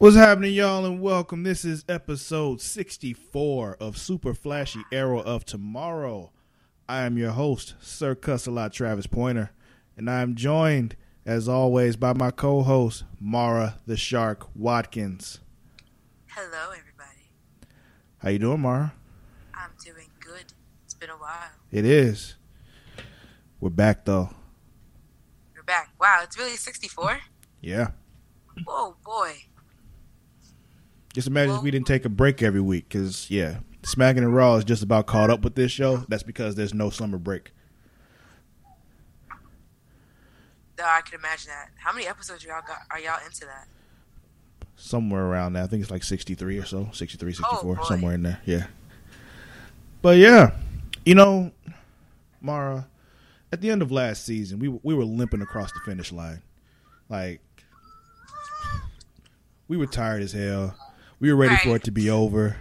What's happening, y'all, and welcome. This is episode 64 of Super Flashy Arrow of Tomorrow. I am your host, Sir Cussalott Travis Pointer, and I am joined, as always, by my co-host, Mara the Shark Watkins. Hello, everybody. How you doing, Mara? I'm doing good. It's been a while. It is. We're back, though. You're back. Wow, it's really 64? Yeah. Oh, boy. Just imagine if we didn't take a break every week, because, yeah, Smacking and Raw is just about caught up with this show. That's because there's no summer break. No, I can imagine that. How many episodes y'all got? Are y'all into that? somewhere around there. I think it's like 63 or so, 63, 64, Oh, somewhere in there. Yeah. But yeah, you know, Mara, at the end of last season, we we were limping across the finish line. Like we were tired as hell. We were ready for it to be over.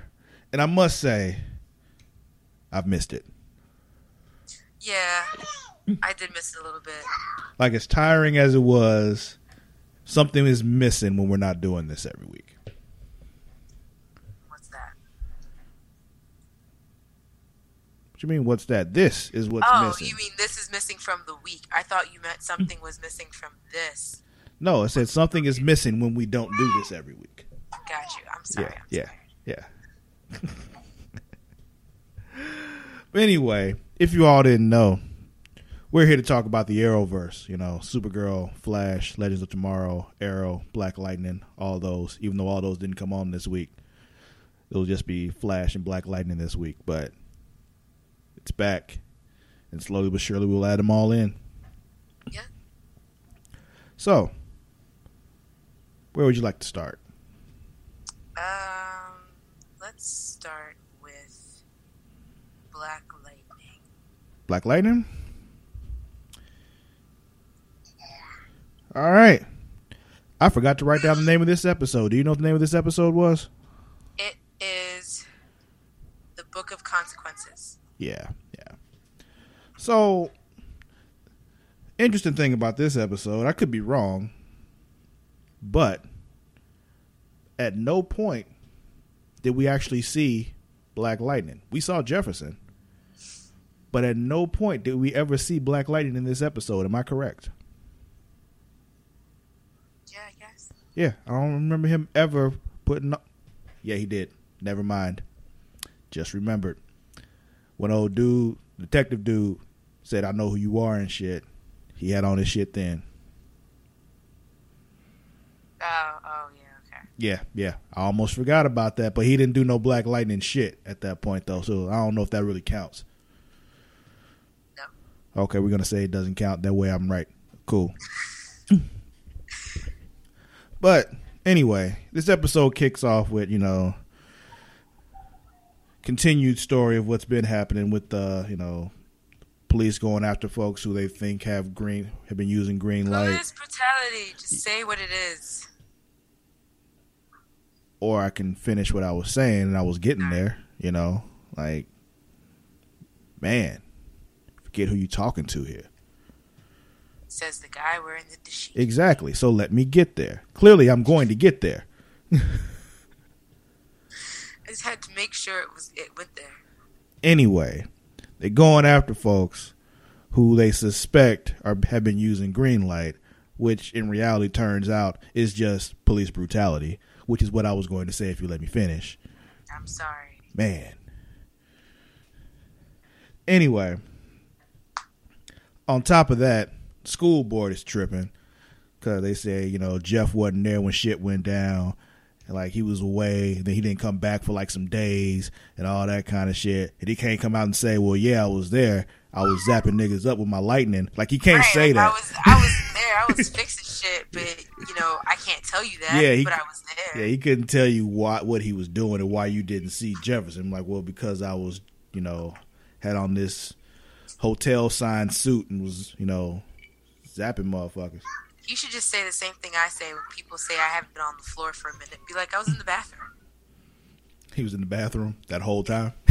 And I must say, I've missed it. Yeah, I did miss it a little bit. Like as tiring as it was, something is missing when we're not doing this every week. What's that? What do you mean? What's that? This is what's oh, missing. you mean this is missing from the week? I thought you meant something was missing from this. No, it said something is missing when we don't do this every week. Got you. I'm sorry. I'm yeah, sorry. yeah. but anyway, if you all didn't know, we're here to talk about the Arrowverse. You know, Supergirl, Flash, Legends of Tomorrow, Arrow, Black Lightning, all those. Even though all those didn't come on this week, it'll just be Flash and Black Lightning this week. But it's back, and slowly but surely we'll add them all in. Yeah. So, where would you like to start? Um, let's start with Black Lightning. Black Lightning. All right. I forgot to write down the name of this episode. Do you know what the name of this episode was? It is the Book of Consequences. Yeah, yeah. So, interesting thing about this episode, I could be wrong, but at no point did we actually see Black Lightning. We saw Jefferson, but at no point did we ever see Black Lightning in this episode. Am I correct? Yeah, I guess. Yeah, I don't remember him ever putting up. Yeah, he did. Never mind. Just remembered. When old dude, detective dude, said, I know who you are and shit, he had on his shit then. Oh, oh yeah. Yeah, yeah. I almost forgot about that, but he didn't do no Black Lightning shit at that point, though, so I don't know if that really counts. No. Okay, we're going to say it doesn't count. That way I'm right. Cool. but anyway, this episode kicks off with, you know, continued story of what's been happening with the, you know, police going after folks who they think have green have been using green light Police brutality. Just say what it is. Or I can finish what I was saying and I was getting there, you know, like man, forget who you talking to here. Says the guy wearing the dish. Exactly. So let me get there. Clearly I'm going to get there. I just had to make sure it was it went there. Anyway, they're going after folks who they suspect are have been using green light, which in reality turns out is just police brutality, which is what I was going to say if you let me finish. I'm sorry. Man. Anyway, on top of that, school board is tripping because they say you know Jeff wasn't there when shit went down, and like he was away, then he didn't come back for like some days and all that kind of shit, and he can't come out and say, well, yeah, I was there, I was zapping niggas up with my lightning, like he can't Right, say like, that. I was I was was fixing shit, but you know I can't tell you that. Yeah, he- but I was there. Yeah, he couldn't tell you why what he was doing and why you didn't see Jefferson. I'm like, well, because I was, you know, had on this hotel signed suit and was, you know, zapping motherfuckers. You should just say the same thing I say when people say I haven't been on the floor for a minute. Be like, I was in the bathroom. He was in the bathroom that whole time.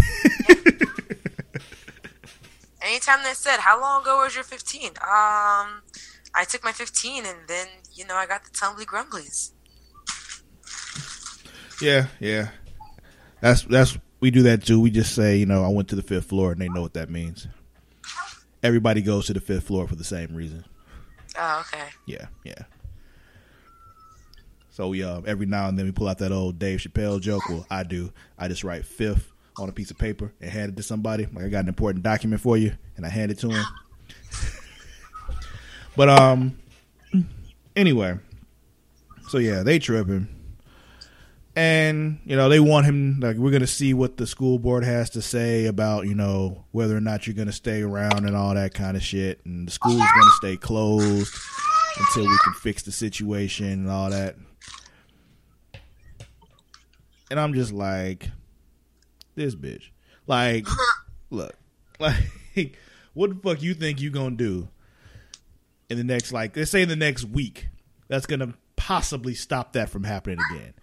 Anytime they said, "How long ago was your 15?" Um, I took my 15 and then you know I got the tumbly grumblies. Yeah, yeah. That's that's we do that too. We just say, you know, I went to the fifth floor, and they know what that means. Everybody goes to the fifth floor for the same reason. Oh, okay. Yeah, yeah. So we uh, every now and then we pull out that old Dave Chappelle joke. Well, I do. I just write fifth on a piece of paper and hand it to somebody. Like I got an important document for you, and I hand it to him. But um, anyway, so yeah, they tripping, and you know they want him. Like we're gonna see what the school board has to say about you know whether or not you're gonna stay around and all that kind of shit, and the school's gonna stay closed until we can fix the situation and all that. And I'm just like, this bitch. Like, look, like, what the fuck you think you gonna do in the next, like, let's say in the next week, that's gonna possibly stop that from happening again?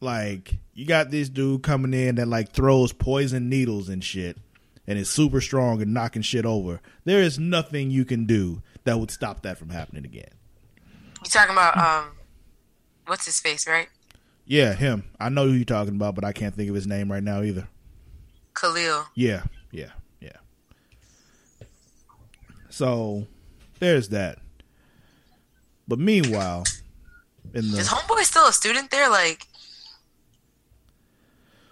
Like, you got this dude coming in that like throws poison needles and shit, and is super strong and knocking shit over. There is nothing you can do that would stop that from happening again. You talking about um, what's his face, right? Yeah, him. I know who you're talking about, but I can't think of his name right now either. Khalil. Yeah, yeah. So there's that. But meanwhile, in the Is homeboy still a student there? Like,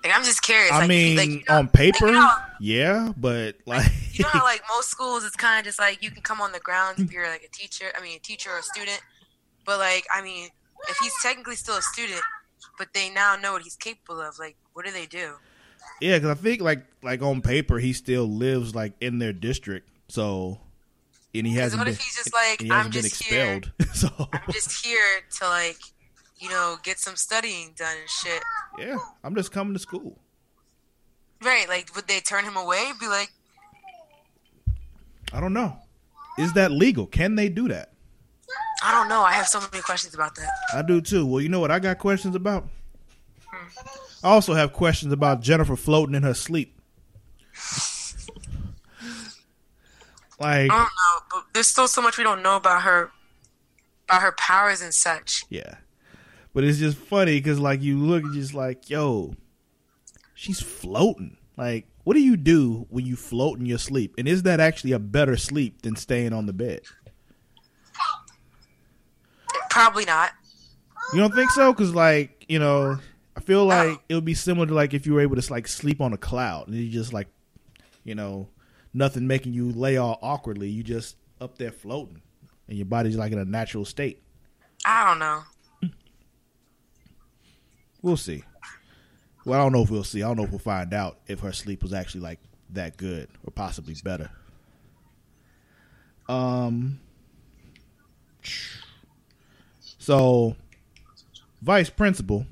like I'm just curious. I like, mean, like, you know- on paper, you know, yeah, but like, you know how like most schools, it's kind of just like you can come on the grounds if you're like a teacher. I mean, a teacher or a student. But like, I mean, if he's technically still a student, but they now know what he's capable of, like, what do they do? yeah, because I think like like on paper, he still lives like in their district, so and he hasn't what been. if he's just like, he I'm just here. so I'm just here to like, you know, get some studying done and shit. yeah, I'm just coming to school. Right? Like, would they turn him away? Be like, I don't know. Is that legal? Can they do that? I don't know. I have so many questions about that. I do too. Well, you know what I got questions about? Hmm. I also have questions about Jennifer floating in her sleep. Like, I don't know, but there's still so much we don't know about her, about her powers and such. yeah. But it's just funny because, like, you look just like, yo, she's floating. Like, what do you do when you float in your sleep? And is that actually a better sleep than staying on the bed? Probably not. You don't think so? Because, like, you know, I feel like it would be similar to like if you were able to like sleep on a cloud and you just like, you know, nothing making you lay all awkwardly. You just up there floating, and your body's like in a natural state. I don't know. We'll see. Well, I don't know if we'll see. I don't know if we'll find out if her sleep was actually like that good or possibly better. Um. So, vice principal,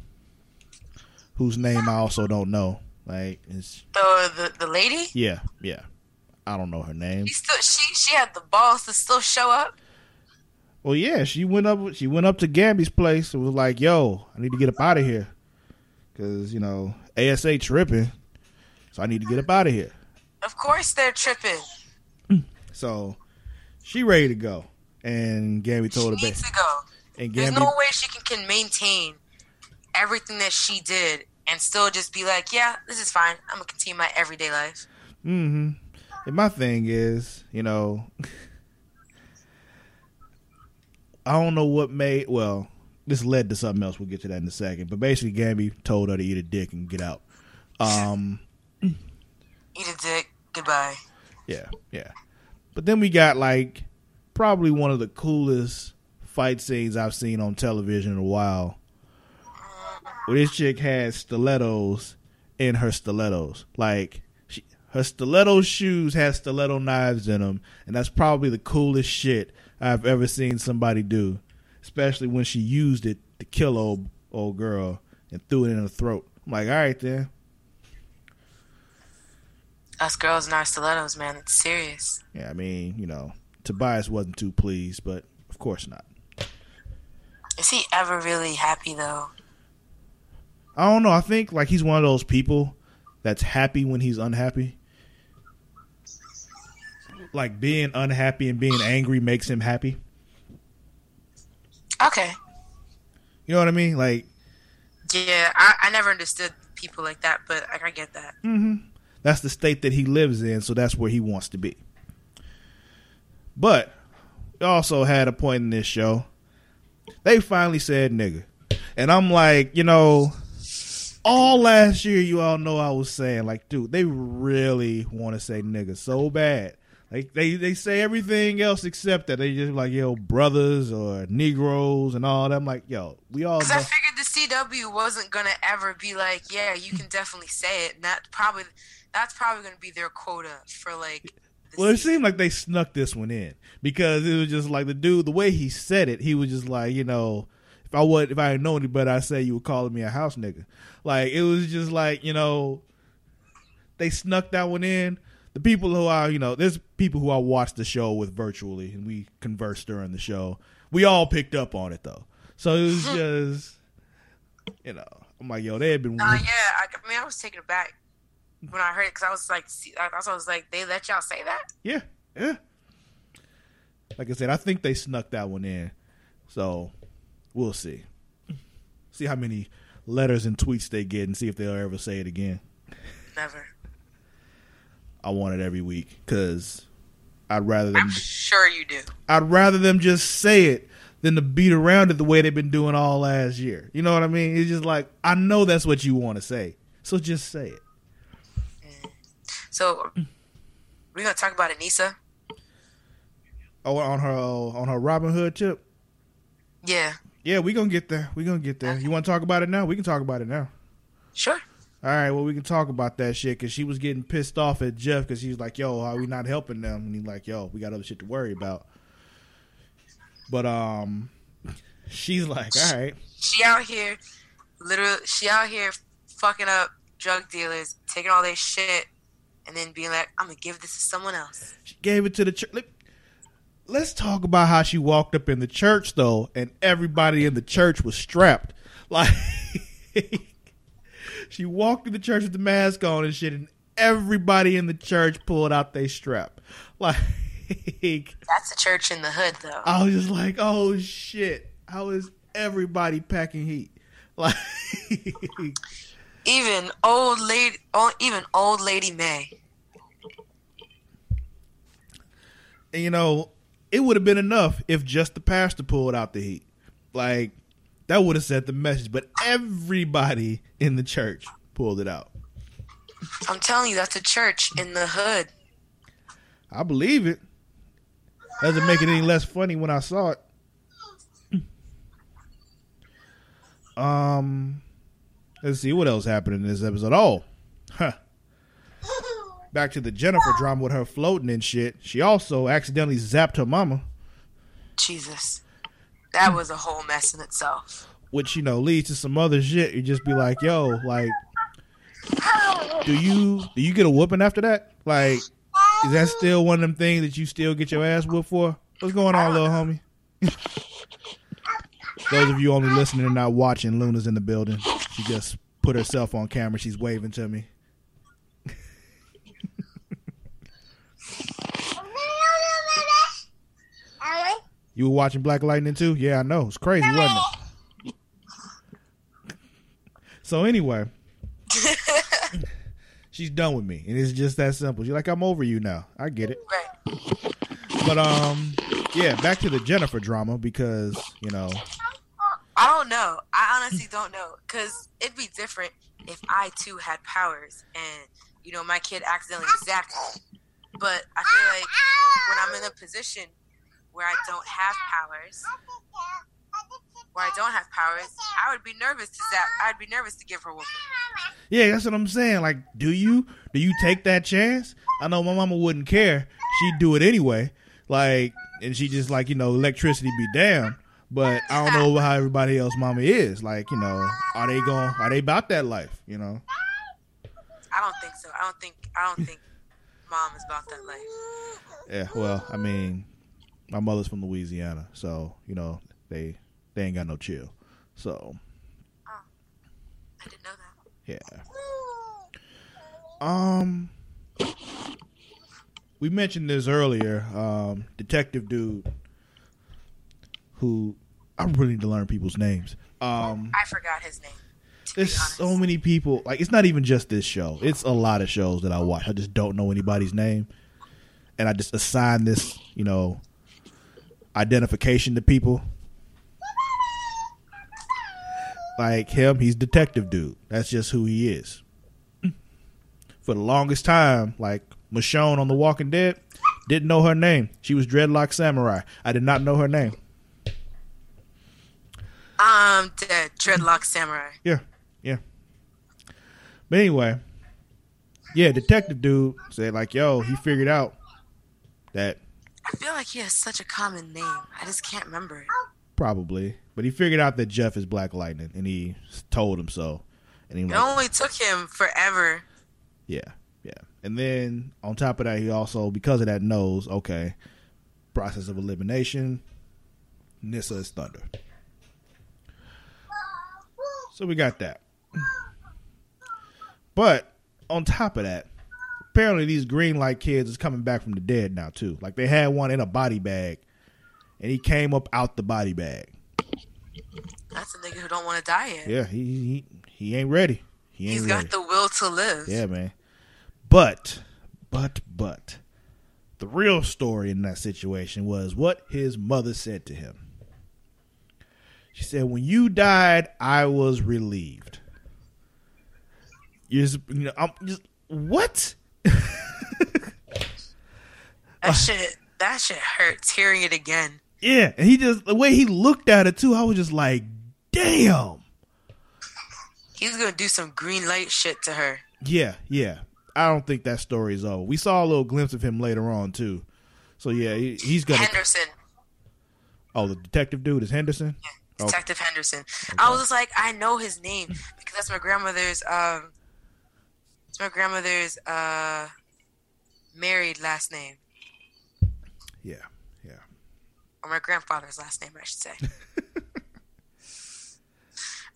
whose name I also don't know, like is The the, the lady, yeah, yeah, I don't know her name. she still she she had the balls to still show up. Well, yeah, she went up. She went up to Gambi's place and was like, "Yo, I need to get up out of here, cause you know ASA tripping, so I need to get up out of here." Of course they're tripping. So she ready to go, and Gabby She told her, needs to go. and There's no way she can, can maintain everything that she did and still just be like, yeah, this is fine. I'm gonna continue my everyday life. mm-hmm. And my thing is, you know, I don't know what made. Well, this led to something else. We'll get to that in a second. But basically, Gambi told her to eat a dick and get out. Um. Eat a dick. Goodbye. Yeah, yeah. But then we got like probably one of the coolest fight scenes I've seen on television in a while. Where this chick had stilettos in her stilettos. Like her stiletto shoes had stiletto knives in them, and that's probably the coolest shit I've ever seen somebody do. Especially when she used it to kill old old girl and threw it in her throat. I'm like, all right then. Us girls and our stilettos, man. It's serious. Yeah, I mean, you know, Tobias wasn't too pleased, but of course not. Is he ever really happy though? I don't know. I think like he's one of those people that's happy when he's unhappy. Like being unhappy and being angry makes him happy. Okay. You know what I mean? Like, Yeah, I, I never understood people like that, but I, I get that. hmm That's the state that he lives in, so that's where he wants to be. But we also had a point in this show. They finally said nigga. And I'm like, you know, all last year you all know I was saying, like, dude, they really want to say nigga so bad. Like they, they say everything else except that. They just like, yo, brothers or Negroes and all that. I'm like, yo, we all Because I figured the CW wasn't gonna ever be like, yeah, you can definitely say it, and that probably that's probably gonna be their quota for like. Well, it seemed like they snuck this one in because it was just like the dude, the way he said it, he was just like, you know, if I would, if I had known any better, I'd say you were calling me a house nigga. Like it was just like, you know, they snuck that one in. The people who are, you know, there's people who I watched the show with virtually, and we conversed during the show. We all picked up on it though, so it was just, you know, I'm like, yo, they had been. Uh, nah, yeah, I, I mean, I was taken aback when I heard it because I was like, see, I, I was like, they let y'all say that? Yeah, yeah. Like I said, I think they snuck that one in. So we'll see. See how many letters and tweets they get and see if they'll ever say it again. Never. I want it every week because I'd rather them I'm sure you do. I'd rather them just say it than to beat around it the way they've been doing all last year. You know what I mean? It's just like I know that's what you want to say, so just say it. Mm. So we're gonna talk about Anissa. Oh, on her on her Robin Hood tip. Yeah, Yeah, we're gonna get there. We're gonna get there. You want to talk about it now? We can talk about it now. sure. All right, well, we can talk about that shit because she was getting pissed off at Jeff because she was like, "Yo, are we not helping them?" And he's like, "Yo, we got other shit to worry about." But um, she's like, "All right, She out here, literally, she out here fucking up drug dealers, taking all their shit, and then being like, "I'm gonna give this to someone else." she gave it to the church." Let's talk about how she walked up in the church though, and everybody in the church was strapped. Like, she walked in the church with the mask on and shit, and everybody in the church pulled out their strap. Like. That's a church in the hood, though. I was just like, oh shit, how is everybody packing heat? Like, even old lady, oh, even old lady May. and, you know, it would have been enough if just the pastor pulled out the heat. Like, that would have sent the message, but everybody in the church pulled it out. I'm telling you, that's a church in the hood. I believe it. Doesn't make it any less funny when I saw it. Um, let's see what else happened in this episode. Oh, huh. Back to the Jennifer drama with her floating and shit. She also accidentally zapped her mama, Jesus, that was a whole mess in itself. which you know leads to some other shit. You just be like, yo, like, do you do you get a whooping after that? Like, is that still one of them things that you still get your ass whooped for? What's going on, little homie? Those of you only listening and not watching, Luna's in the building. She just put herself on camera. She's waving to me. You were watching Black Lightning too? Yeah, I know. It's crazy, wasn't it? So anyway, she's done with me, and it's just that simple. She's like, I'm over you now. I get it. Right. But um, yeah, back to the Jennifer drama because you know, I don't know. I honestly don't know because it'd be different if I too had powers and you know my kid accidentally zapped me. But I feel like when I'm in a position where I don't have powers, where I don't have powers, I would be nervous to zap. I'd be nervous to give her whooping. yeah, that's what I'm saying. Like, do you do you take that chance? I know my mama wouldn't care. She'd do it anyway. Like, and she just like you know, electricity be damned. But I don't know how everybody else mama is. Like, you know, are they going? Are they about that life? You know. I don't think so. I don't think. I don't think mom is about that life. Yeah, well, I mean, my mother's from Louisiana, so you know they they ain't got no chill. So I didn't know that. yeah. Um, we mentioned this earlier. Um, detective dude, who I really need to learn people's names. Um, I forgot his name. There's so many people. Like it's not even just this show. It's a lot of shows that I watch. I just don't know anybody's name, and I just assign this, you know, identification to people. Like him, he's detective dude. That's just who he is. For the longest time, like Michonne on The Walking Dead, didn't know her name. She was Dreadlock Samurai. I did not know her name. Um, I'm dead. Dreadlock Samurai. Yeah, yeah. But anyway, yeah, detective dude said like, "Yo, he figured out that I feel like he has such a common name. I just can't remember it. probably, but he figured out that Jeff is Black Lightning, and he told him so. And he It like, only took him forever. yeah, yeah. And then on top of that, he also because of that knows okay, process of elimination. Nissa is Thunder. So we got that. But on top of that, apparently these green light kids is coming back from the dead now too. Like they had one in a body bag, and he came up out the body bag. That's a nigga who don't want to die yet. Yeah, he he, he ain't ready. He ain't He's ready. got the will to live. Yeah, man. But, but, but, the real story in that situation was what his mother said to him. She said, "When you died, I was relieved." You, just, you know, I'm just what? That shit. That shit hurts. Hearing it again. Yeah, and he just the way he looked at it too. I was just like, "Damn." He's gonna do some green light shit to her. Yeah, yeah. I don't think that story is over. We saw a little glimpse of him later on too. So yeah, he, he's gonna. Henderson, Oh, the detective dude is Henderson. Oh. Detective Henderson. I was just like, I know his name because that's my grandmother's. Um, my grandmother's uh, married last name, Yeah, yeah. or my grandfather's last name, I should say.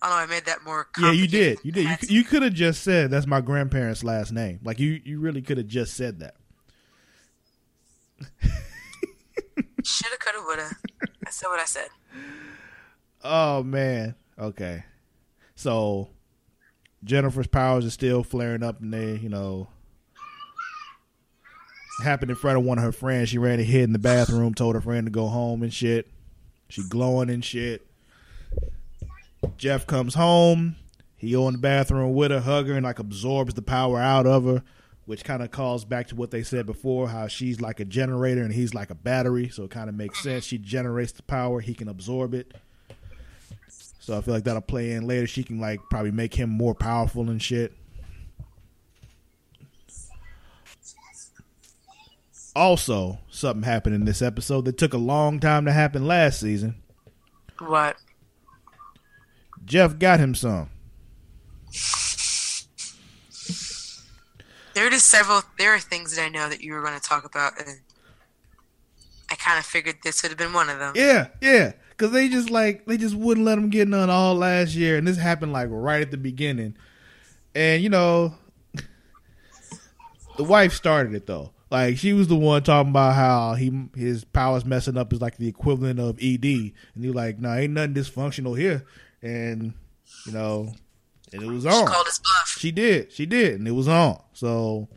I know. I made that more. Yeah, you did. You did. You, you could have just said that's my grandparents' last name. Like you, you really could have just said that. Shoulda, coulda, woulda. I said what I said. Oh man. Okay. So Jennifer's powers is still flaring up, and they, you know, happened in front of one of her friends. She ran and hid in the bathroom, told her friend to go home and shit. She glowing and shit. Jeff comes home. He go in the bathroom with her, hug her, and like absorbs the power out of her, which kind of calls back to what they said before, how she's like a generator and he's like a battery. So it kind of makes sense. She generates the power, he can absorb it. So I feel like that'll play in later. She can like probably make him more powerful and shit. Also, something happened in this episode that took a long time to happen last season. What? Jeff got him some. There are just several. There are things that I know that you were going to talk about, and I kind of figured this would have been one of them. Yeah, yeah. Cause they just like they just wouldn't let him get none all last year, and this happened like right at the beginning. And you know, the wife started it though. Like she was the one talking about how he his powers messing up is like the equivalent of ED, and he like, no, ain't nothing dysfunctional here. And you know, and it was She on. called his bluff. She did. She did, and it was on. So,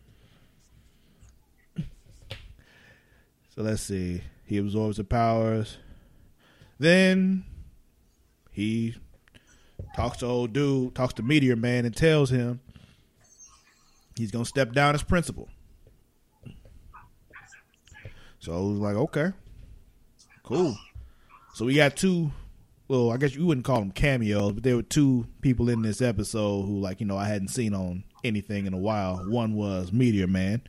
so let's see. He absorbs the powers. Then he talks to old dude, talks to Meteor Man, and tells him he's gonna step down as principal. So I was like, okay, cool. So we got two. Well, I guess you wouldn't call them cameos, but there were two people in this episode who, like, you know, I hadn't seen on anything in a while. One was Meteor Man,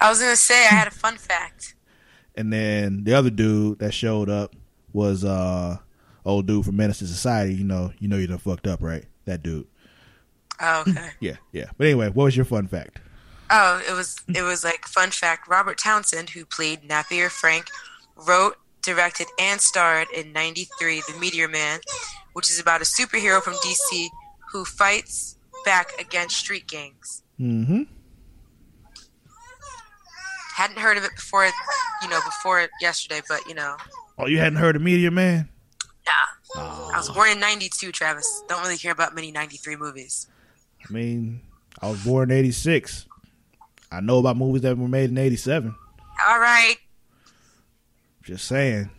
I was going to say I had a fun fact. and then the other dude that showed up was uh old dude from Menace to Society. You know, you know you done fucked up, right? That dude. Oh, okay. Yeah, yeah. But anyway, what was your fun fact? Oh, it was it was like fun fact. Robert Townsend, who played Napier Frank, wrote, directed, and starred in '93 The Meteor Man, which is about a superhero from DC who fights back against street gangs. Mm-hmm. Hadn't heard of it before, you know, before yesterday, but you know, Oh, you hadn't heard of Meteor Man? Nah, I was born in '92. Travis, don't really care about many '93 movies. I mean, I was born in '86. I know about movies that were made in '87. All right. Just saying.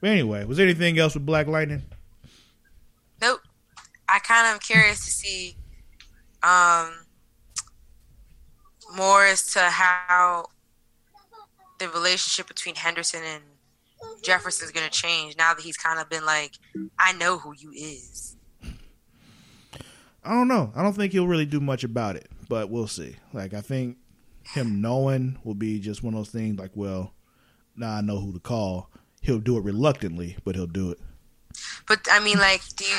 But anyway, was there anything else with Black Lightning? Nope. I kind of am curious to see um, more as to how the relationship between Henderson and Jefferson is going to change now that he's kind of been like, I know who you is. I don't know. I don't think he'll really do much about it, but we'll see. Like I think him knowing will be just one of those things. Like, well, now I know who to call. He'll do it reluctantly, but he'll do it. But I mean, like, do you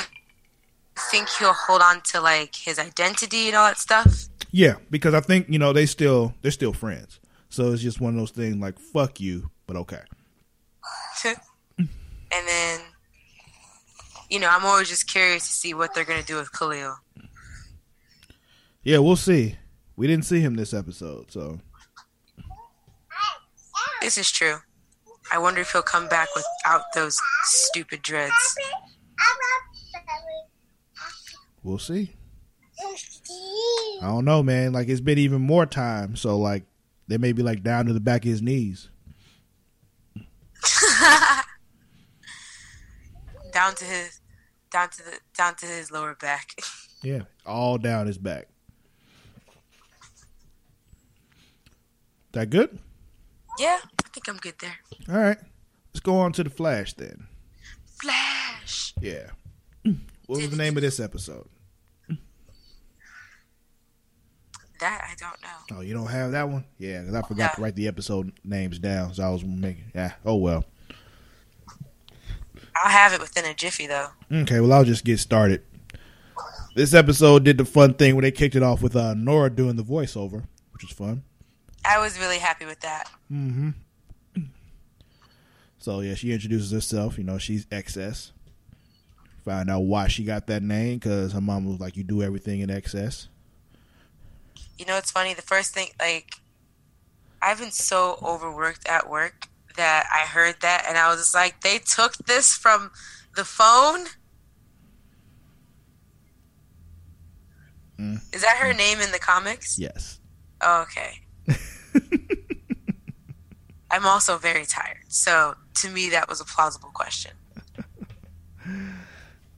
think he'll hold on to like his identity and all that stuff? Yeah, because I think you know they still they're still friends. So it's just one of those things like fuck you, but okay. and then, you know, I'm always just curious to see what they're gonna do with Khalil. Yeah, we'll see. We didn't see him this episode, so This is true. I wonder if he'll come back without those stupid dreads. we'll see. I don't know, man. Like it's been even more time, so like they may be like down to the back of his knees. down to his, down to the, down to his lower back. Yeah, all down his back. That good? Yeah, I think I'm good there. All right. Let's go on to the Flash then. Flash. Yeah. What was the name of this episode? That I don't know. Oh, you don't have that one? Yeah, because I forgot to write the episode names down, so I was making. Yeah. Oh well. I'll have it within a jiffy though. Okay. Well, I'll just get started. This episode did the fun thing where they kicked it off with uh, Nora doing the voiceover, which was fun. I was really happy with that. Mm-hmm. So yeah, she introduces herself. You know, she's excess. Find out why she got that name because her mom was like, "You do everything in excess." You know, it's funny. The first thing, like, I've been so overworked at work that I heard that and I was just like, they took this from the phone. Mm. Is that her name in the comics? Yes. Oh, okay. I'm also very tired. So to me, that was a plausible question.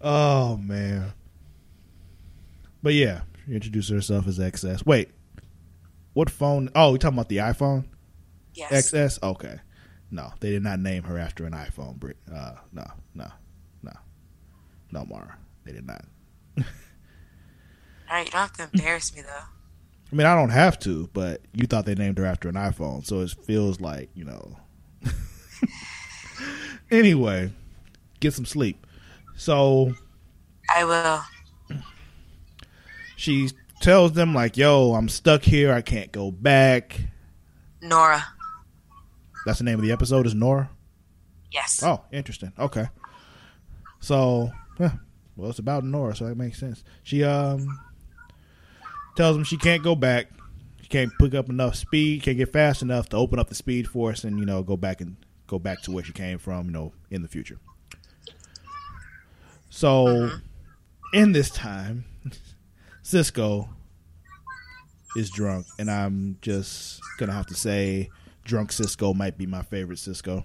Oh man. But yeah, introduced herself as XS. Wait, what phone? Oh, we talking about the iPhone Yes. XS? Okay. No, they did not name her after an iPhone. Brit. Uh, no, no, no, no, Mara. They did not. All right, you don't have to embarrass me, though. I mean, I don't have to, but you thought they named her after an iPhone, so it feels like you know. anyway, get some sleep. So I will. She tells them like, "Yo, I'm stuck here. I can't go back." Nora. That's the name of the episode. Is Nora? Yes. Oh, interesting. Okay. So, yeah, well, it's about Nora, so that makes sense. She um tells him she can't go back. She can't pick up enough speed. Can't get fast enough to open up the speed force and you know go back and go back to where she came from. You know, in the future. So, in this time, Cisco is drunk, and I'm just gonna have to say, drunk Cisco might be my favorite Cisco.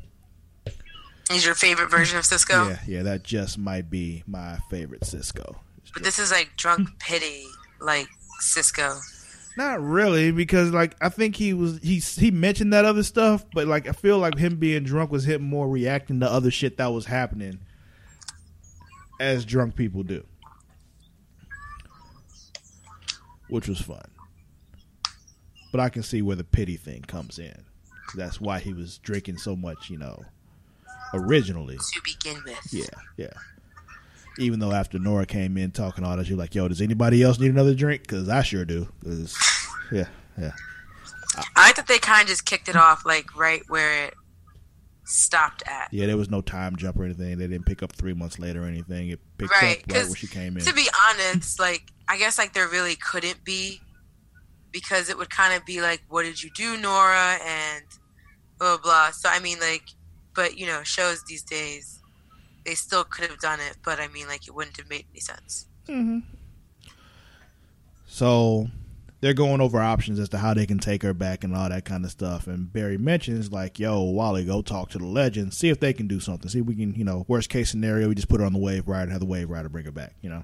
Is your favorite version of Cisco? Yeah, yeah, that just might be my favorite Cisco. But this is like drunk pity, like Cisco. Not really, because like I think he was he he mentioned that other stuff, but like I feel like him being drunk was him more reacting to other shit that was happening, as drunk people do, which was fun. But I can see where the pity thing comes in. That's why he was drinking so much, you know, originally. To begin with. Yeah, yeah. Even though after Nora came in talking all that, you're like, "Yo, does anybody else need another drink? Because I sure do." yeah, yeah, I like that they kind of just kicked it off, like right where it stopped at. yeah. There was no time jump or anything. They didn't pick up three months later or anything. It picked Right, up right when she came in. To be honest, like I guess like there really couldn't be because it would kind of be like, "What did you do, Nora?" and blah blah. blah. So I mean, like But you know, shows these days, they still could have done it, but I mean, like it wouldn't have made any sense. Mm-hmm. So they're going over options as to how they can take her back and all that kind of stuff. And Barry mentions like, "Yo, Wally, go talk to the legend, see if they can do something. See if we can, you know, worst case scenario, we just put her on the wave rider, and have the wave rider bring her back. You know."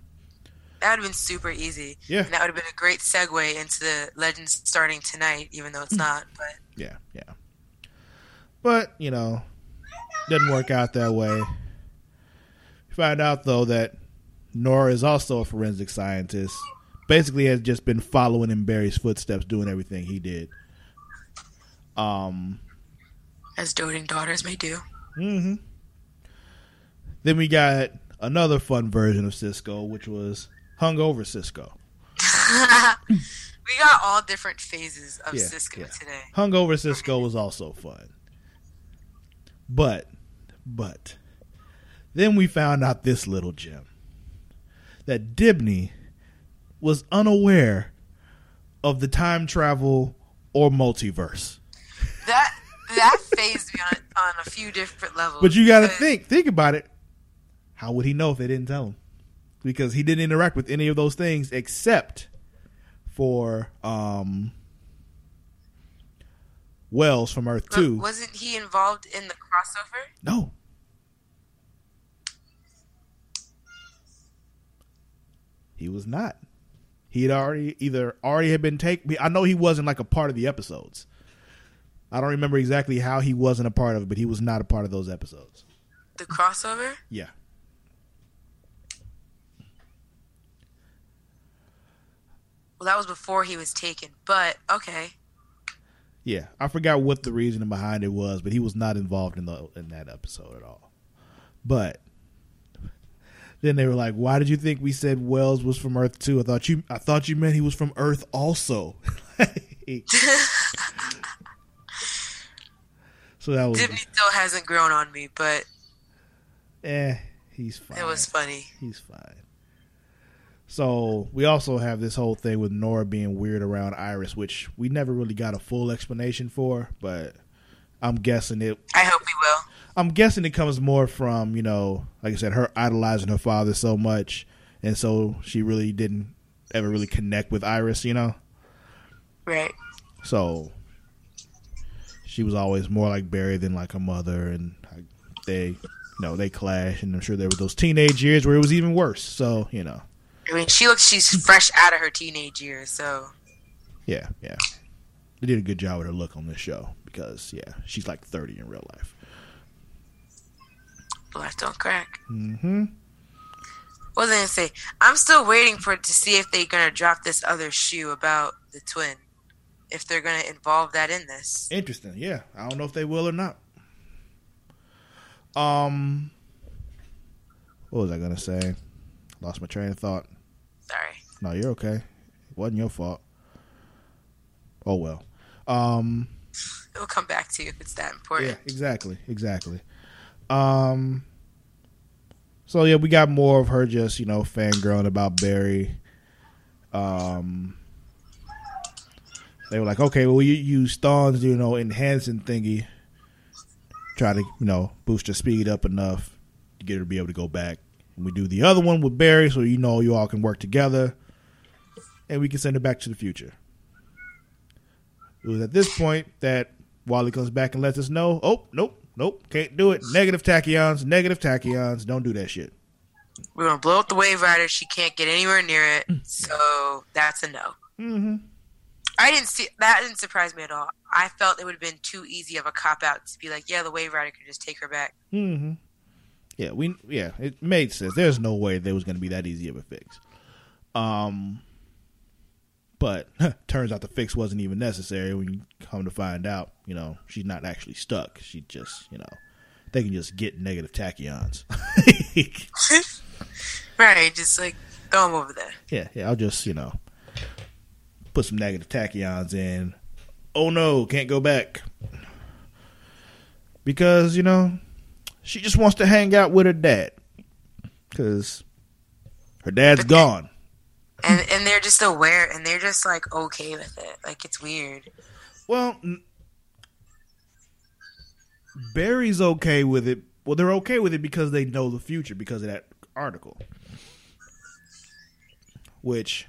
That would have been super easy. Yeah. And that would have been a great segue into the Legends starting tonight, even though it's mm. not. But Yeah, yeah. But, you know, didn't work out that way. Find out though that Nora is also a forensic scientist. Basically has just been following in Barry's footsteps, doing everything he did. Um as doting daughters may do. hmm Then we got another fun version of Cisco, which was hungover Cisco. we got all different phases of Yeah, Cisco yeah. today. Hungover Cisco was also fun. But, but, then we found out this little gem that Dibney was unaware of the time travel or multiverse. That that phased me on, on a few different levels. But you got to think, think about it. How would he know if they didn't tell him? Because he didn't interact with any of those things except for um, Wells from Earth Two. Wasn't he involved in the crossover? No. He was not. He had already either already had been taken. I know he wasn't like a part of the episodes. I don't remember exactly how he wasn't a part of it, but he was not a part of those episodes. The crossover? Yeah. Well, that was before he was taken. But okay, Yeah, I forgot what the reasoning behind it was, but he was not involved in the in that episode at all. But then they were like, "Why did you think we said Wells was from Earth too? I thought you I thought you meant he was from Earth also." so that was Dibney still hasn't grown on me, but eh, he's fine. it was funny. He's fine. So we also have this whole thing with Nora being weird around Iris, which we never really got a full explanation for, but I'm guessing it I hope we will. I'm guessing it comes more from, you know, like I said, her idolizing her father so much and so she really didn't ever really connect with Iris, you know? Right. So she was always more like Barry than like her mother and they you know, they clash and I'm sure there were those teenage years where it was even worse. So, you know. I mean, she looks she's fresh out of her teenage years, so Yeah, yeah. They did a good job with her look on this show because yeah, she's like 30 in real life. Life don't crack. Mm-hmm. What was I gonna say? I'm still waiting for to see if they're gonna drop this other shoe about the twin. If they're gonna involve that in this. Interesting. Yeah, I don't know if they will or not. Um, what was I gonna say? Lost my train of thought. Sorry. No, you're okay. It wasn't your fault. Oh well. Um, It'll come back to you if it's that important. yeah, exactly, exactly. Um, so yeah, we got more of her just you know fangirling about Barry. Um, they were like, okay, well, you use Thawne's you know enhancing thingy, try to you know boost her speed up enough to get her to be able to go back. And we do the other one with Barry, so you know you all can work together, and we can send her back to the future. It was at this point that Wally comes back and lets us know, oh, nope, nope, can't do it. Negative tachyons, negative tachyons. Don't do that shit. We're gonna blow up the wave rider. She can't get anywhere near it, so that's a no. Mm-hmm. I didn't see that. Didn't surprise me at all. I felt it would have been too easy of a cop out to be like, yeah, the wave rider could just take her back. Mm-hmm. Yeah, we yeah, it made sense. There's no way there was going to be that easy of a fix. Um, but turns out the fix wasn't even necessary. When you come to find out, you know, she's not actually stuck. She just, you know, they can just get negative tachyons. Right, just like throw them over there. yeah, yeah. I'll just, you know, put some negative tachyons in. Oh no, can't go back because you know she just wants to hang out with her dad because her dad's gone. And and they're just aware, and they're just like okay with it. Like it's weird. Well, Barry's okay with it. Well, they're okay with it because they know the future because of that article. Which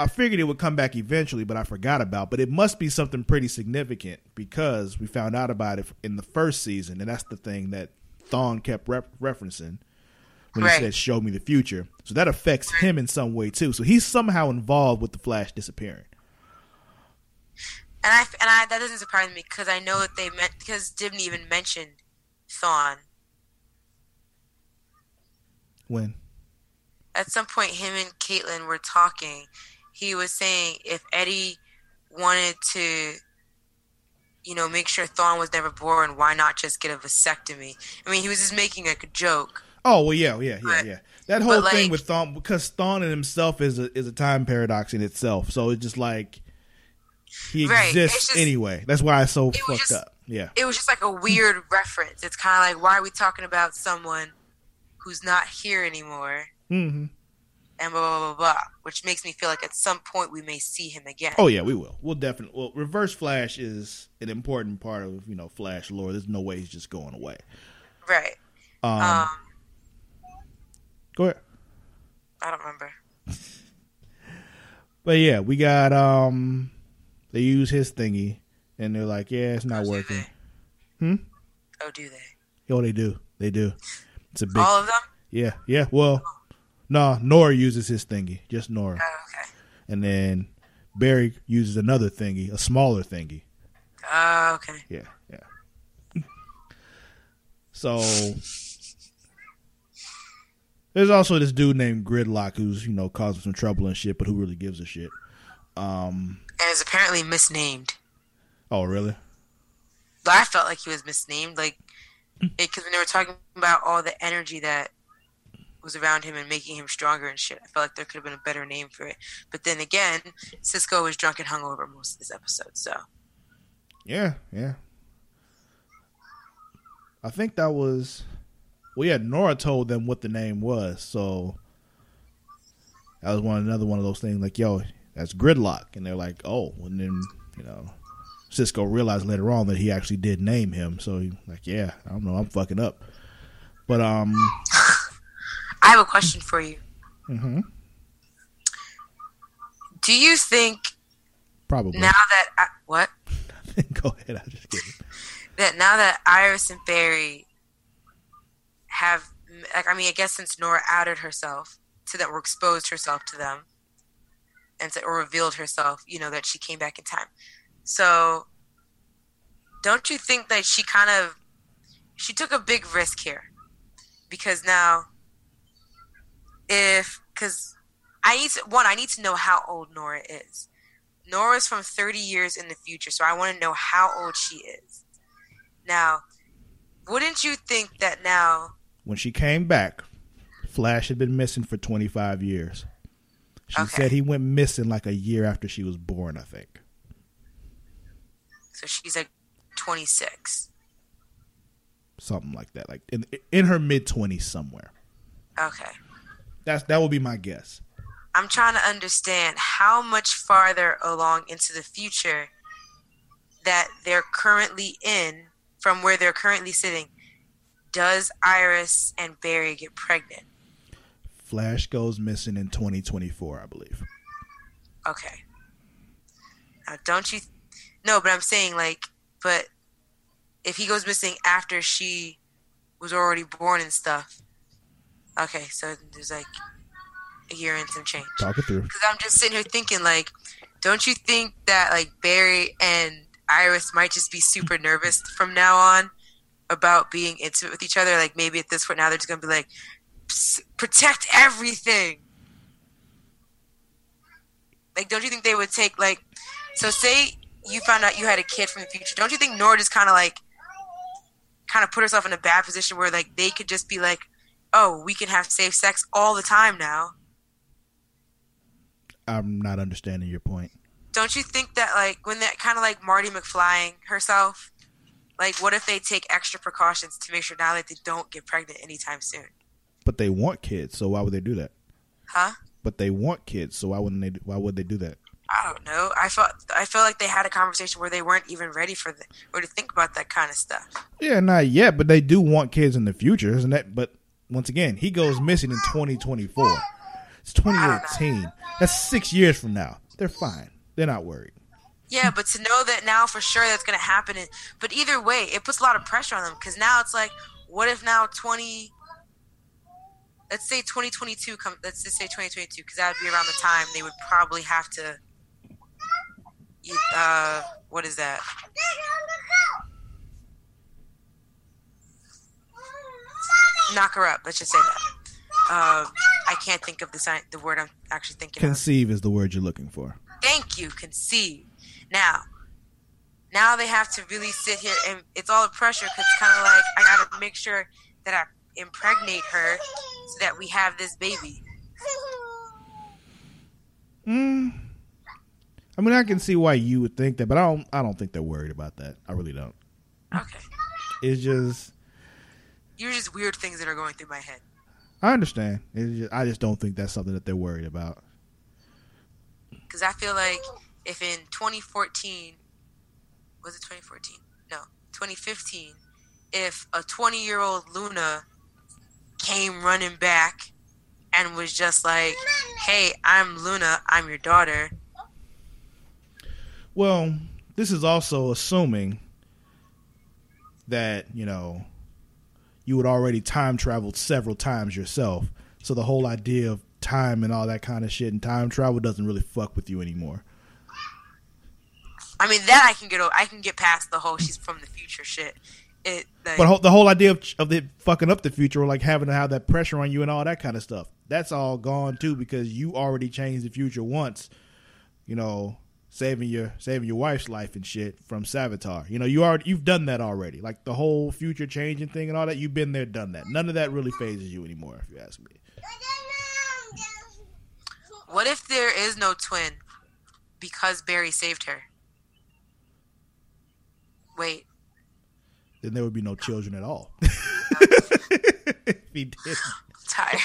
I figured it would come back eventually, but I forgot about. But it must be something pretty significant because we found out about it in the first season, and that's the thing that Thawne kept ref- referencing when Right. he said "Show me the future." So that affects him in some way too. So he's somehow involved with the Flash disappearing. And I and I that doesn't surprise me because I know that they meant because didn't even mention Thawne. When At some point, him and Caitlin were talking. He was saying if Eddie wanted to, you know, make sure Thawne was never born, why not just get a vasectomy? I mean, he was just making like a joke. Oh well, yeah, yeah, yeah, But- yeah. That whole but, thing with Thawne because Thawne in himself is a is a time paradox in itself. So it's just like he Right, exists just- anyway. That's why it's so was fucked just- up. Yeah, It was just like a weird reference. It's kind of like, why are we talking about someone who's not here anymore? hmm And blah, blah, blah, blah. Which makes me feel like at some point we may see him again. Oh yeah, we will. We'll definitely. Well, Reverse Flash is an important part of you know Flash lore. There's no way he's just going away. Right. Um, Um, go ahead. I don't remember. But yeah, we got um, they use his thingy, and they're like, yeah, it's not Oh, working. Hmm? Oh, do they? Oh, they do. They do. It's a big. All of them? Yeah, yeah. Well, no, Nora uses his thingy, just Nora, Oh, okay. and then Barry uses another thingy, a smaller thingy. Oh, okay. Yeah, yeah. So there's also this dude named Gridlock who's you know causing some trouble and shit, but who really gives a shit? Um. And is apparently misnamed. Oh, really? I felt like he was misnamed, like because when they were talking about all the energy that was around him and making him stronger and shit, I felt like there could have been a better name for it. But then again, Cisco was drunk and hungover most of this episode, so Yeah, yeah. I think that was. Well, yeah. Nora told them what the name was, so that was one another one of those things. Like, yo, that's Gridlock, and they're like, oh, and then you know, Cisco realized later on that he actually did name him. So he like, yeah, I don't know, I'm fucking up. But um, I have a question for you. mhm, Do you think probably. now that I, what Go ahead. I'm just kidding. that now that Iris and Barry have, like, I mean, I guess since Nora outed herself to them or exposed herself to them, and to, or revealed herself, you know, that she came back in time. So, don't you think that she kind of she took a big risk here? Because now, if because I need to one, I need to know how old Nora is. Nora's from 30 years in the future, so I want to know how old she is. Now, wouldn't you think that now? When she came back, Flash had been missing for 25 years. She Okay. said he went missing like a year after she was born, I think. So she's like 26. something like that, like in in her mid twenties somewhere. Okay. That's that would be my guess. I'm trying to understand how much farther along into the future that they're currently in from where they're currently sitting. Does Iris and Barry get pregnant? Flash goes missing in 2024, I believe. Okay. Now, don't you? No, but I'm saying like, but if he goes missing after she was already born and stuff. Okay, so there's like a year and some change. Talk it through. Because I'm just sitting here thinking like, don't you think that like Barry and Iris might just be super nervous from now on about being intimate with each other? Like maybe at this point now they're just gonna be like, protect everything. Like, don't you think they would take like, so say you found out you had a kid from the future. Don't you think Nora just kind of like, kind of put herself in a bad position where like they could just be like, oh, we can have safe sex all the time now. I'm not understanding your point. don't you think that like when that kind of like Marty McFlying herself, like what if they take extra precautions to make sure now that they don't get pregnant anytime soon? But they want kids, so why would they do that? Huh? But they want kids, so why wouldn't they? Why would they do that? I don't know. I felt I felt like they had a conversation where they weren't even ready for the or to think about that kind of stuff. Yeah, not yet, but they do want kids in the future, isn't that? But once again, he goes missing in 2024. It's 2018. That's six years from now. They're fine. They're not worried. Yeah, but to know that now for sure that's going to happen. And, but either way, it puts a lot of pressure on them because now it's like, what if now 20, let's say 2022 come, let's just say 2022 because that would be around the time they would probably have to, uh, what is that? Knock her up. Let's just say that. Um, I can't think of the sign, the word I'm actually thinking. Conceive of. is the word you're looking for. Thank you. Conceive. Now, now they have to really sit here, and it's all the pressure because it's kind of like I got to make sure that I impregnate her so that we have this baby. Hmm. I mean, I can see why you would think that, but I don't. I don't think they're worried about that. I really don't. Okay. It's just. You're just weird things that are going through my head. I understand. Just, I just don't think that's something that they're worried about. Because I feel like if in 2014, was it 2014? No, 2015, if a 20 year old Luna came running back and was just like, hey, I'm Luna, I'm your daughter. Well, this is also assuming that, you know, you had already time traveled several times yourself. So the whole idea of time and all that kind of shit and time travel doesn't really fuck with you anymore. I mean that I can get I can get past the whole she's from the future shit. It, like, but the whole idea of of it fucking up the future or like having to have that pressure on you and all that kind of stuff that's all gone too because you already changed the future once. You know, saving your saving your wife's life and shit from Savitar. You know, you are you've done that already. Like the whole future changing thing and all that, you've been there, done that. None of that really phases you anymore, if you ask me. What if there is no twin because Barry saved her? Wait. Then there would be no children at all. if he did. tired.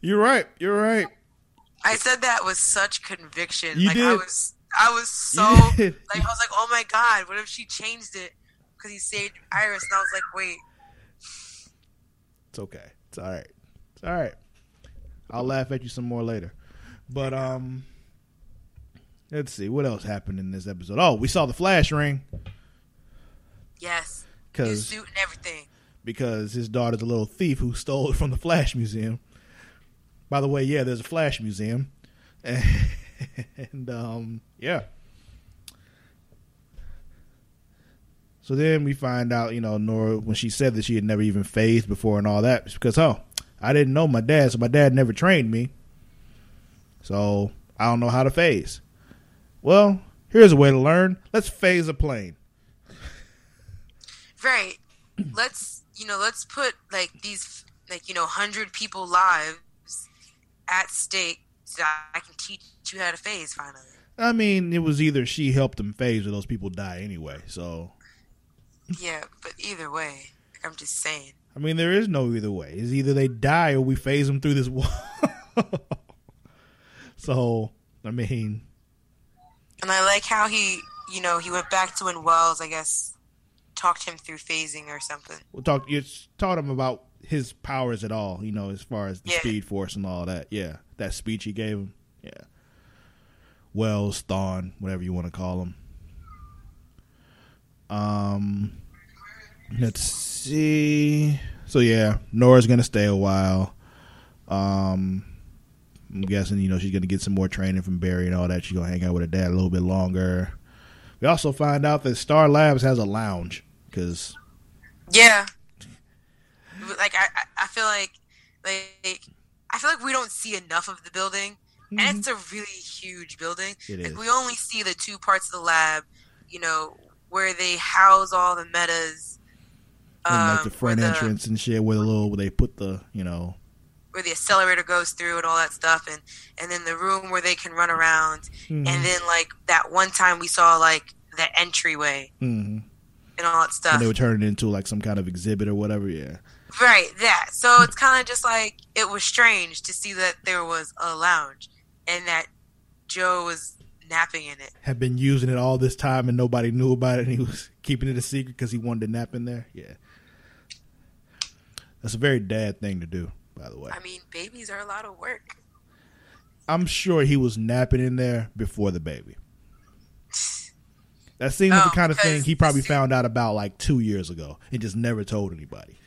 You're right. You're right. I said that with such conviction. You like did. I was I was so like I was like, "Oh my god, what if she changed it cuz he saved Iris?" And I was like, "Wait." It's okay. It's all right. It's all right. I'll laugh at you some more later. But um let's see what else happened in this episode. Oh, we saw the flash ring. Yes. His suit and everything. Because his daughter's a little thief who stole it from the Flash Museum. By the way, yeah, there's a Flash Museum, and, and um, yeah. So then we find out, you know, Nora when she said that she had never even phased before and all that, it's because oh, I didn't know my dad, so my dad never trained me, so I don't know how to phase. Well, here's a way to learn. Let's phase a plane. Right. Let's you know, let's put like these like you know hundred people lives at stake so I can teach you how to phase finally. I mean, it was either she helped them phase or those people die anyway. So. Yeah, but either way, like I'm just saying. I mean, there is no either way. It's either they die or we phase them through this wall. So, I mean. And I like how he, you know, he went back to when Wells, I guess, talked him through phasing or something. We'll talk. You taught him about his powers at all, you know, as far as the yeah. Speed Force and all that. Yeah, that speech he gave him. Yeah, Wells, Thawne, whatever you want to call him. Um, let's see. So yeah, Nora's gonna stay a while. Um, I'm guessing you know she's gonna get some more training from Barry and all that. She's gonna hang out with her dad a little bit longer. We also find out that Star Labs has a lounge because yeah, like I, I feel like like I feel like we don't see enough of the building, mm-hmm. and it's a really huge building. It like is. we only see the two parts of the lab, you know, where they house all the metas. Um, like the front the, entrance and shit, where the little where they put the you know where the accelerator goes through and all that stuff, and and then the room where they can run around, mm-hmm. and then like that one time we saw like the entryway mm-hmm. and all that stuff. And they would turn it into like some kind of exhibit or whatever. Yeah. Right, that. So it's kind of just like it was strange to see that there was a lounge and that Joe was napping in it. Had been using it all this time and nobody knew about it, and he was keeping it a secret because he wanted to nap in there. Yeah. That's a very dad thing to do, by the way. I mean, babies are a lot of work. I'm sure he was napping in there before the baby. That seems like Oh, the kind of thing he probably found out about like two years ago and just never told anybody.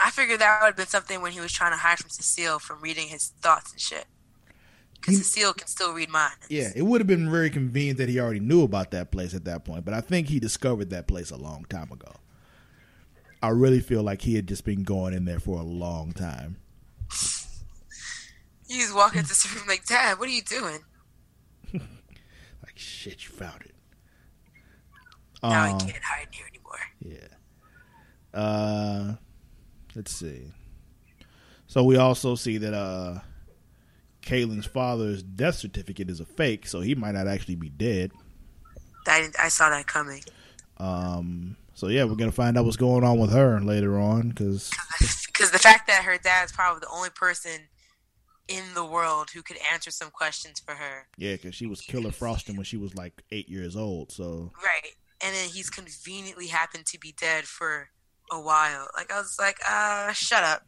I figured that would have been something when he was trying to hide from Cecile from reading his thoughts and shit. Because Cecile can still read minds. Yeah, it would have been very convenient that he already knew about that place at that point, but I think he discovered that place a long time ago. I really feel like he had just been going in there for a long time. He's walking into the room like, Dad, what are you doing? Like, shit, you found it. Now I Um, can't hide here anymore. Yeah. Uh, let's see. So we also see that uh, Caitlin's father's death certificate is a fake, so he might not actually be dead. I, I saw that coming. Um, so yeah, we're gonna find out what's going on with her later on because Because the fact that her dad's probably the only person in the world who could answer some questions for her. yeah, because she was Killer Frosting when she was like eight years old. So Right. And then he's conveniently happened to be dead for a while. Like, I was like, uh, shut up.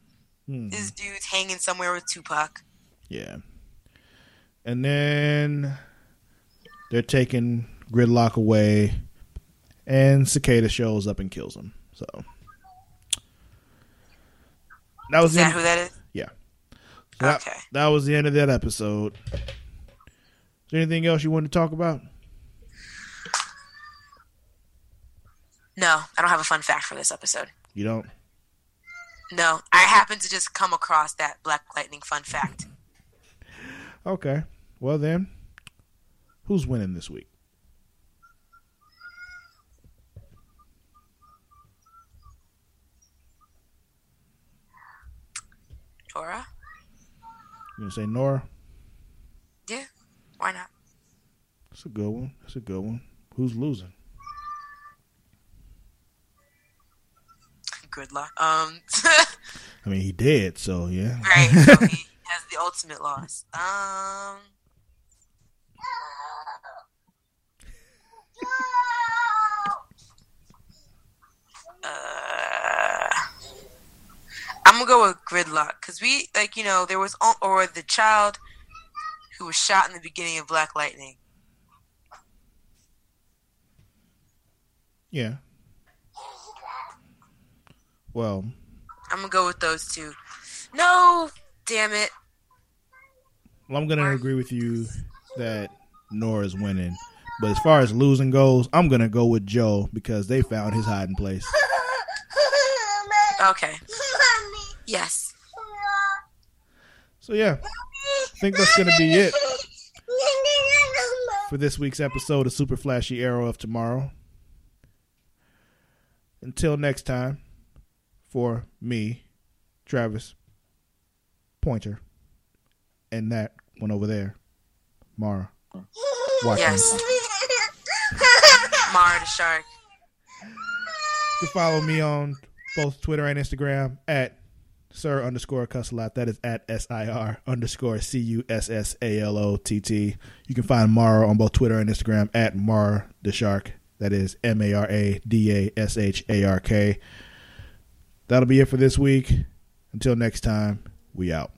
hmm, This dude's hanging somewhere with Tupac. yeah, and then they're taking Gridlock away, and Cicada shows up and kills him. So that was Is the that end- who that is? So Okay. that was the end of that episode. Is there anything else you wanted to talk about? No, I don't have a fun fact for this episode. You don't? No, I happened to just come across that Black Lightning fun fact. Okay. Well then, who's winning this week? Dora? You gonna say Nora? Yeah, why not? That's a good one. That's a good one. Who's losing? Good luck. Um, I mean, he did, so yeah. right. So he has the ultimate loss. Um. Uh, I'm gonna go with Gridlock because we like you know there was or the child who was shot in the beginning of Black Lightning. Yeah. Well, I'm gonna go with those two. No, damn it. well, I'm gonna agree with you that Nora's winning. But as far as losing goes, I'm gonna go with Joe because they found his hiding place. Okay. Yes. So yeah, I think that's gonna be it for this week's episode of Super Flashy Arrow of Tomorrow. Until next time, for me, Travis, Pointer, and that one over there, Mara. Watkins. Yes. Mara the shark. You can follow me on both Twitter and Instagram at Sir underscore Cussalott. That is at S I R underscore C U S S A L O T T. You can find Mara on both Twitter and Instagram at Mara the Shark. That is M A R A D A S H A R K. That'll be it for this week. Until next time, we out.